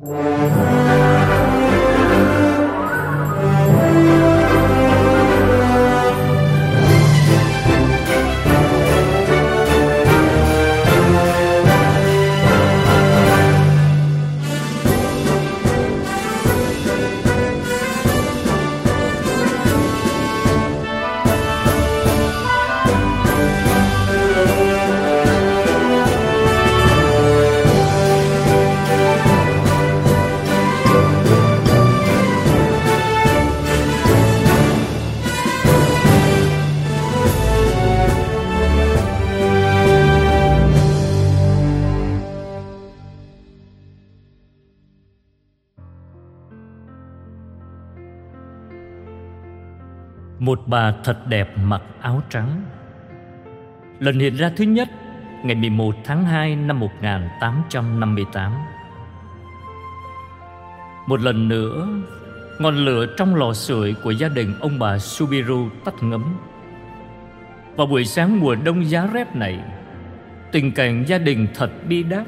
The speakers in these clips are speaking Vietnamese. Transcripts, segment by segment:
Música Một bà thật đẹp mặc áo trắng. Lần hiện ra thứ nhất, Ngày 11 tháng 2 năm 1858 Một lần nữa, Ngọn lửa trong lò sưởi của gia đình ông bà Subiru tắt ngấm. Vào buổi sáng mùa đông giá rét này, Tình cảnh gia đình thật bi đát.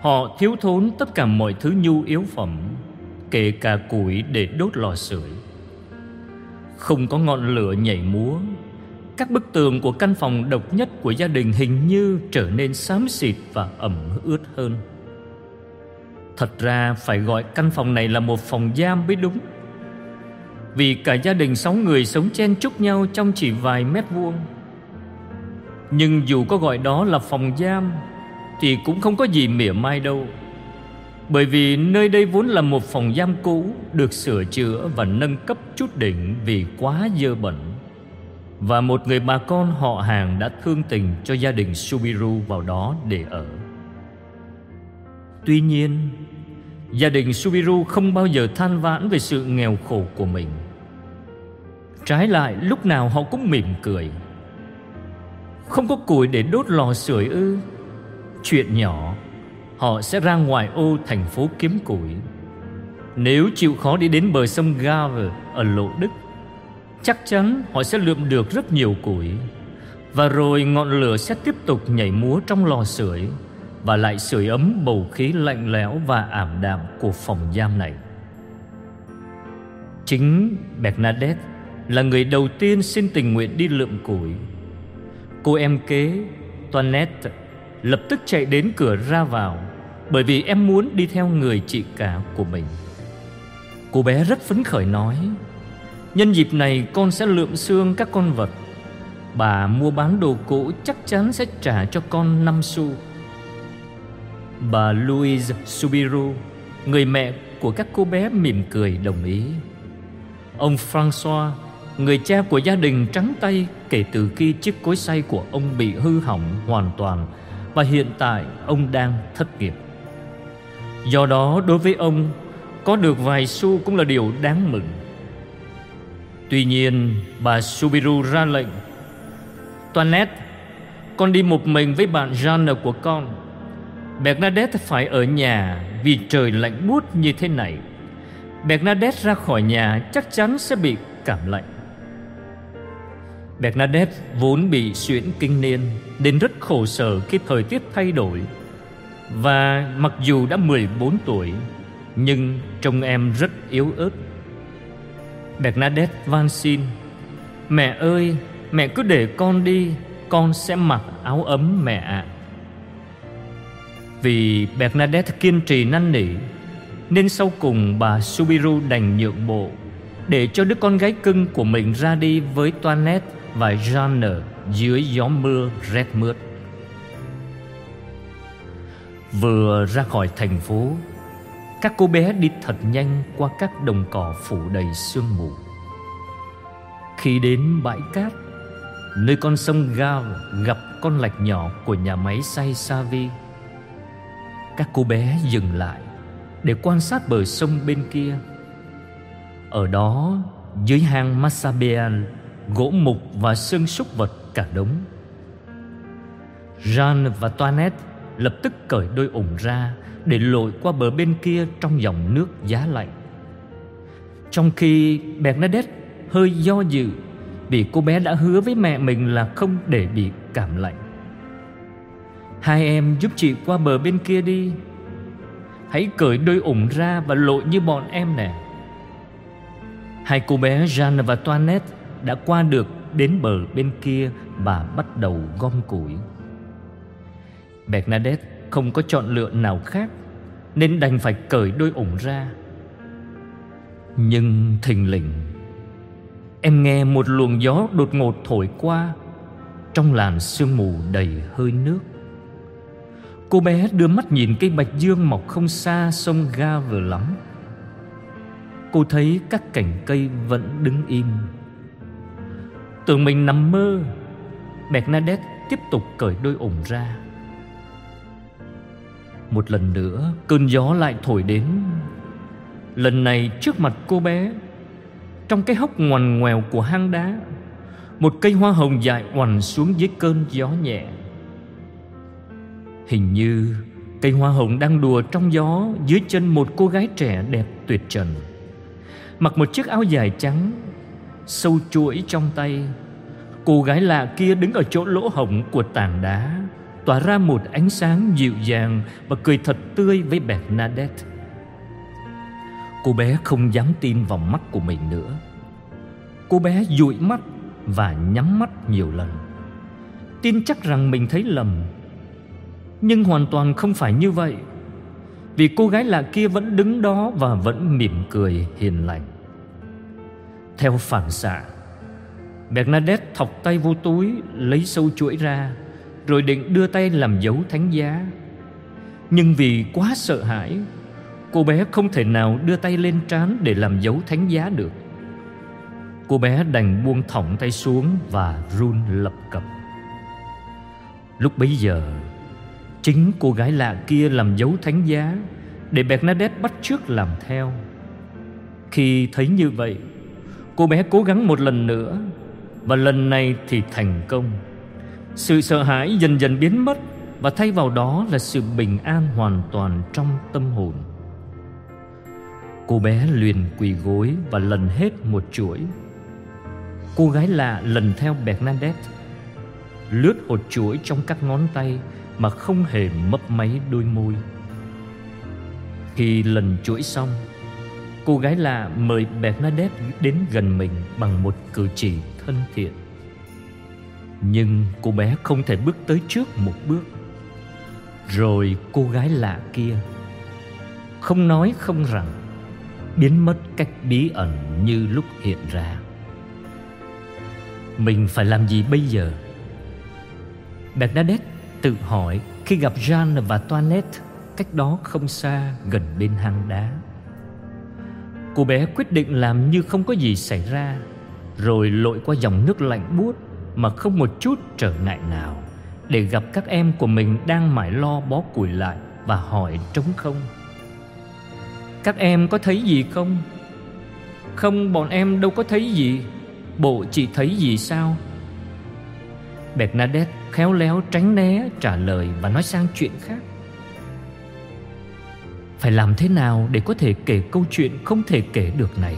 Họ thiếu thốn tất cả mọi thứ nhu yếu phẩm, Kể cả củi để đốt lò sưởi không có ngọn lửa nhảy múa. Các bức tường của căn phòng độc nhất của gia đình hình như trở nên xám xịt và ẩm ướt hơn. Thật ra, phải gọi căn phòng này là một phòng giam mới đúng. Vì cả gia đình sáu người sống chen chúc nhau trong chỉ vài mét vuông. Nhưng dù có gọi đó là phòng giam, Thì cũng không có gì mỉa mai đâu bởi vì nơi đây vốn là một phòng giam cũ, Được sửa chữa và nâng cấp chút đỉnh vì quá dơ bẩn. Và một người bà con họ hàng đã thương tình cho gia đình Subiru vào đó để ở. Tuy nhiên, Gia đình Subiru không bao giờ than vãn về sự nghèo khổ của mình. Trái lại, lúc nào họ cũng mỉm cười. Không có củi để đốt lò sưởi ư? Chuyện nhỏ. Họ sẽ ra ngoài ô thành phố kiếm củi. Nếu chịu khó đi đến bờ sông Gave ở Lộ Đức, Chắc chắn họ sẽ lượm được rất nhiều củi. Và rồi ngọn lửa sẽ tiếp tục nhảy múa trong lò sưởi Và lại sưởi ấm bầu khí lạnh lẽo và ảm đạm của phòng giam này. Chính Bernadette là người đầu tiên xin tình nguyện đi lượm củi. Cô em kế Toinette lập tức chạy đến cửa ra vào, bởi vì em muốn đi theo người chị cả của mình. Cô bé rất phấn khởi nói, Nhân dịp này con sẽ lượm xương các con vật. Bà mua bán đồ cũ chắc chắn sẽ trả cho con 5 xu. Bà Louise Subiru, Người mẹ của các cô bé mỉm cười đồng ý. Ông François, Người cha của gia đình trắng tay Kể từ khi chiếc cối xay của ông bị hư hỏng hoàn toàn và hiện tại ông đang thất nghiệp. Do đó đối với ông, Có được vài xu cũng là điều đáng mừng. Tuy nhiên, bà Subiru ra lệnh Toilet Con đi một mình với bạn Jean của con. Bernadette phải ở nhà Vì trời lạnh buốt như thế này. Bernadette ra khỏi nhà Chắc chắn sẽ bị cảm lạnh. Bernadette vốn bị suyễn kinh niên đến rất khổ sở khi thời tiết thay đổi. Và mặc dù đã 14 tuổi, Nhưng trông em rất yếu ớt. Bernadette van xin, Mẹ ơi, Mẹ cứ để con đi, Con sẽ mặc áo ấm mẹ ạ. Vì Bernadette kiên trì năn nỉ, Nên sau cùng bà Subiru đành nhượng bộ Để cho đứa con gái cưng của mình ra đi Với Toinette và Jeanne Dưới gió mưa rét mướt. Vừa ra khỏi thành phố, Các cô bé đi thật nhanh qua các đồng cỏ phủ đầy sương mù. Khi đến bãi cát, Nơi con sông Gao gặp con lạch nhỏ của nhà máy xay Savi, Các cô bé dừng lại để quan sát bờ sông bên kia. Ở đó, dưới hang Massabian Gỗ mục và xương súc vật cả đống Jean và Toinette lập tức cởi đôi ủng ra để lội qua bờ bên kia trong dòng nước giá lạnh. Trong khi Bernadette hơi do dự vì cô bé đã hứa với mẹ mình là không để bị cảm lạnh. Hai em giúp chị qua bờ bên kia đi. Hãy cởi đôi ủng ra và lội như bọn em nè Hai cô bé Jeanne và Toinette đã qua được đến bờ bên kia và bắt đầu gom củi. Bernadette không có chọn lựa nào khác, nên đành phải cởi đôi ủng ra. Nhưng thình lình, Em nghe một luồng gió đột ngột thổi qua, Trong làn sương mù đầy hơi nước Cô bé đưa mắt nhìn cây bạch dương mọc không xa sông ga vừa lắm Cô thấy các cành cây vẫn đứng im Tưởng mình nằm mơ, Bernadette tiếp tục cởi đôi ủng ra. Một lần nữa, cơn gió lại thổi đến. Lần này trước mặt cô bé, Trong cái hốc ngoằn ngoèo của hang đá, Một cây hoa hồng dài oằn xuống dưới cơn gió nhẹ. Hình như cây hoa hồng đang đùa trong gió Dưới chân một cô gái trẻ đẹp tuyệt trần. Mặc một chiếc áo dài trắng Sâu chuỗi trong tay. Cô gái lạ kia đứng ở chỗ lỗ hổng của tảng đá, Tỏa ra một ánh sáng dịu dàng Và cười thật tươi với Bernadette. Cô bé không dám tin vào mắt của mình nữa. Cô bé dụi mắt và nhắm mắt nhiều lần. Tin chắc rằng mình thấy lầm. Nhưng hoàn toàn không phải như vậy, Vì cô gái lạ kia vẫn đứng đó và vẫn mỉm cười hiền lành. Theo phản xạ. Bernadette thọc tay vô túi, Lấy sâu chuỗi ra, Rồi định đưa tay làm dấu thánh giá. Nhưng vì quá sợ hãi, Cô bé không thể nào đưa tay lên trán Để làm dấu thánh giá được. Cô bé đành buông thõng tay xuống Và run lập cập. Lúc bấy giờ, Chính cô gái lạ kia làm dấu thánh giá Để Bernadette bắt chước làm theo. Khi thấy như vậy Cô bé cố gắng một lần nữa, Và lần này thì thành công. Sự sợ hãi dần dần biến mất, Và thay vào đó là sự bình an hoàn toàn trong tâm hồn. Cô bé liền quỳ gối và lần hết một chuỗi. Cô gái lạ lần theo Bernadette, Lướt một chuỗi trong các ngón tay Mà không hề mấp máy đôi môi. Khi lần chuỗi xong Cô gái lạ mời Bernadette đến gần mình Bằng một cử chỉ thân thiện. Nhưng cô bé không thể bước tới trước một bước. Rồi cô gái lạ kia Không nói không rằng, biến mất cách bí ẩn như lúc hiện ra. Mình phải làm gì bây giờ? Bernadette tự hỏi khi gặp jean và toinette cách đó không xa gần bên hang đá cô bé quyết định làm như không có gì xảy ra, rồi lội qua dòng nước lạnh buốt mà không một chút trở ngại nào, để gặp các em của mình đang mải lo bó củi lại và hỏi trống không các em có thấy gì không? Không, bọn em đâu có thấy gì Bộ chị thấy gì sao? Bernadette khéo léo tránh né trả lời và nói sang chuyện khác phải làm thế nào để có thể kể câu chuyện không thể kể được này?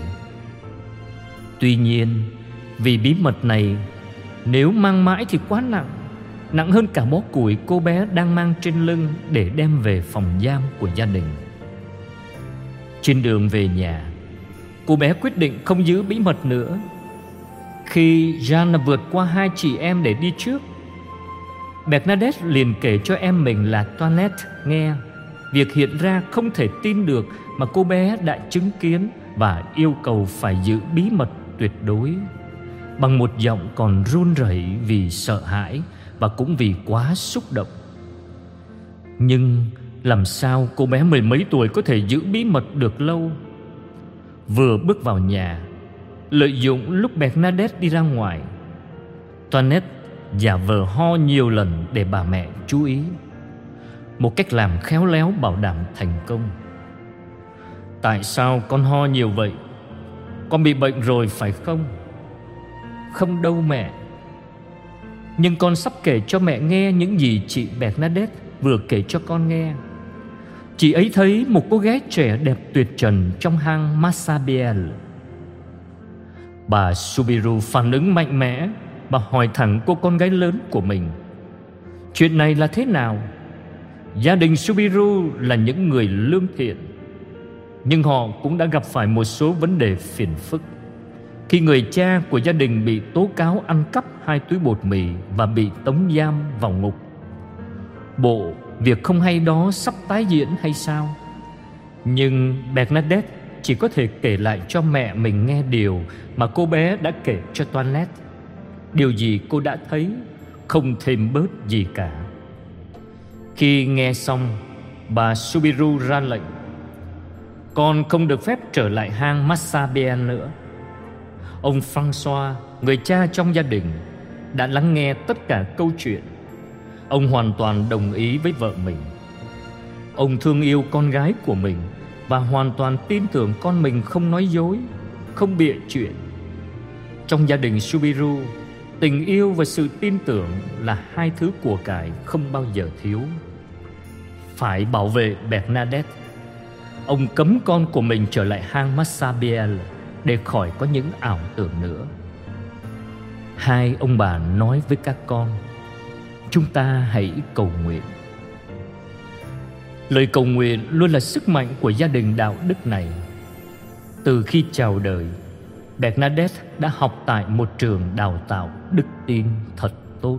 Tuy nhiên, vì bí mật này, Nếu mang mãi thì quá nặng Nặng hơn cả bó củi cô bé đang mang trên lưng Để đem về phòng giam của gia đình. Trên đường về nhà, Cô bé quyết định không giữ bí mật nữa. Khi Jean vượt qua hai chị em để đi trước, Bernadette liền kể cho em mình là Toinette nghe. Việc hiện ra không thể tin được mà cô bé đã chứng kiến Và yêu cầu phải giữ bí mật tuyệt đối. Bằng một giọng còn run rẩy vì sợ hãi Và cũng vì quá xúc động. Nhưng làm sao cô bé mười mấy tuổi có thể giữ bí mật được lâu? Vừa bước vào nhà, Lợi dụng lúc Bernadette đi ra ngoài, Toinette giả vờ ho nhiều lần để bà mẹ chú ý. Một cách làm khéo léo bảo đảm thành công Tại sao con ho nhiều vậy? Con bị bệnh rồi phải không? Không đâu mẹ Nhưng con sắp kể cho mẹ nghe những gì chị Bernadette vừa kể cho con nghe Chị ấy thấy một cô gái trẻ đẹp tuyệt trần trong hang massabielle Bà Subiru phản ứng mạnh mẽ, Bà hỏi thẳng cô con gái lớn của mình, Chuyện này là thế nào? Gia đình Subiru là những người lương thiện, Nhưng họ cũng đã gặp phải một số vấn đề phiền phức. Khi người cha của gia đình bị tố cáo ăn cắp hai túi bột mì Và bị tống giam vào ngục, Bộ việc không hay đó sắp tái diễn hay sao? Nhưng Bernadette chỉ có thể kể lại cho mẹ mình nghe điều Mà cô bé đã kể cho Toilet Điều gì cô đã thấy Không thêm bớt gì cả. Khi nghe xong, Bà Subiru ra lệnh. Con không được phép trở lại hang Massabien nữa. Ông François Người cha trong gia đình, Đã lắng nghe tất cả câu chuyện. Ông hoàn toàn đồng ý với vợ mình. Ông thương yêu con gái của mình Và hoàn toàn tin tưởng con mình không nói dối, Không bịa chuyện. Trong gia đình Subiru, Tình yêu và sự tin tưởng là hai thứ của cải không bao giờ thiếu. Phải bảo vệ Bernadette. Ông cấm con của mình trở lại hang Massabiel Để khỏi có những ảo tưởng nữa. Hai ông bà nói với các con, Chúng ta hãy cầu nguyện. Lời cầu nguyện luôn là sức mạnh của gia đình đạo đức này. Từ khi chào đời, Bernadette đã học tại một trường đào tạo đức tin thật tốt.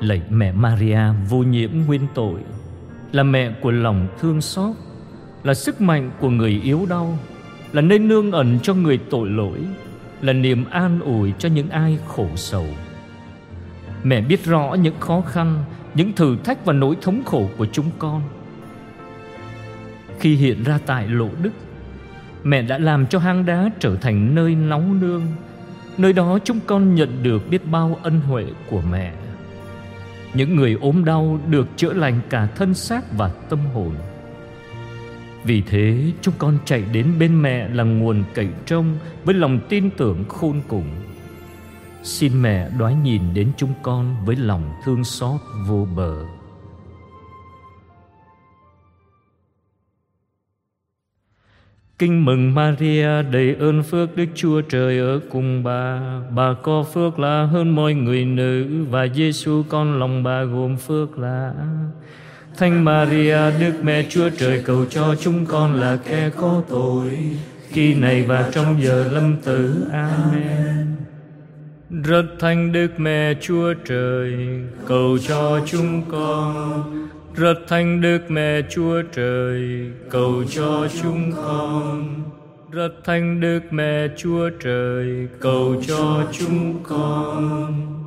Lạy mẹ Maria vô nhiễm nguyên tội, là mẹ của lòng thương xót, là sức mạnh của người yếu đau, là nơi nương ẩn cho người tội lỗi, là niềm an ủi cho những ai khổ sầu. Mẹ biết rõ những khó khăn, những thử thách và nỗi thống khổ của chúng con. Khi hiện ra tại lộ đức, Mẹ đã làm cho hang đá trở thành nơi nóng nương Nơi đó chúng con nhận được biết bao ân huệ của mẹ những người ốm đau được chữa lành cả thân xác và tâm hồn. Vì thế, chúng con chạy đến bên mẹ là nguồn cậy trông Với lòng tin tưởng khôn cùng. Xin mẹ đoái nhìn đến chúng con với lòng thương xót vô bờ. Kinh mừng Maria, đầy ơn phước Đức Chúa Trời ở cùng bà. Bà có phước là hơn mọi người nữ Và Giêsu con lòng bà gồm phước là Thánh Maria, Đức Mẹ Chúa Trời cầu cho chúng con là kẻ có tội, Khi này và trong giờ lâm tử. Amen. Rất thanh Đức Mẹ Chúa Trời cầu cho chúng con rất thanh đức mẹ chúa trời, cầu cho chúng con. Rất thanh đức mẹ chúa trời, cầu cho chúng con.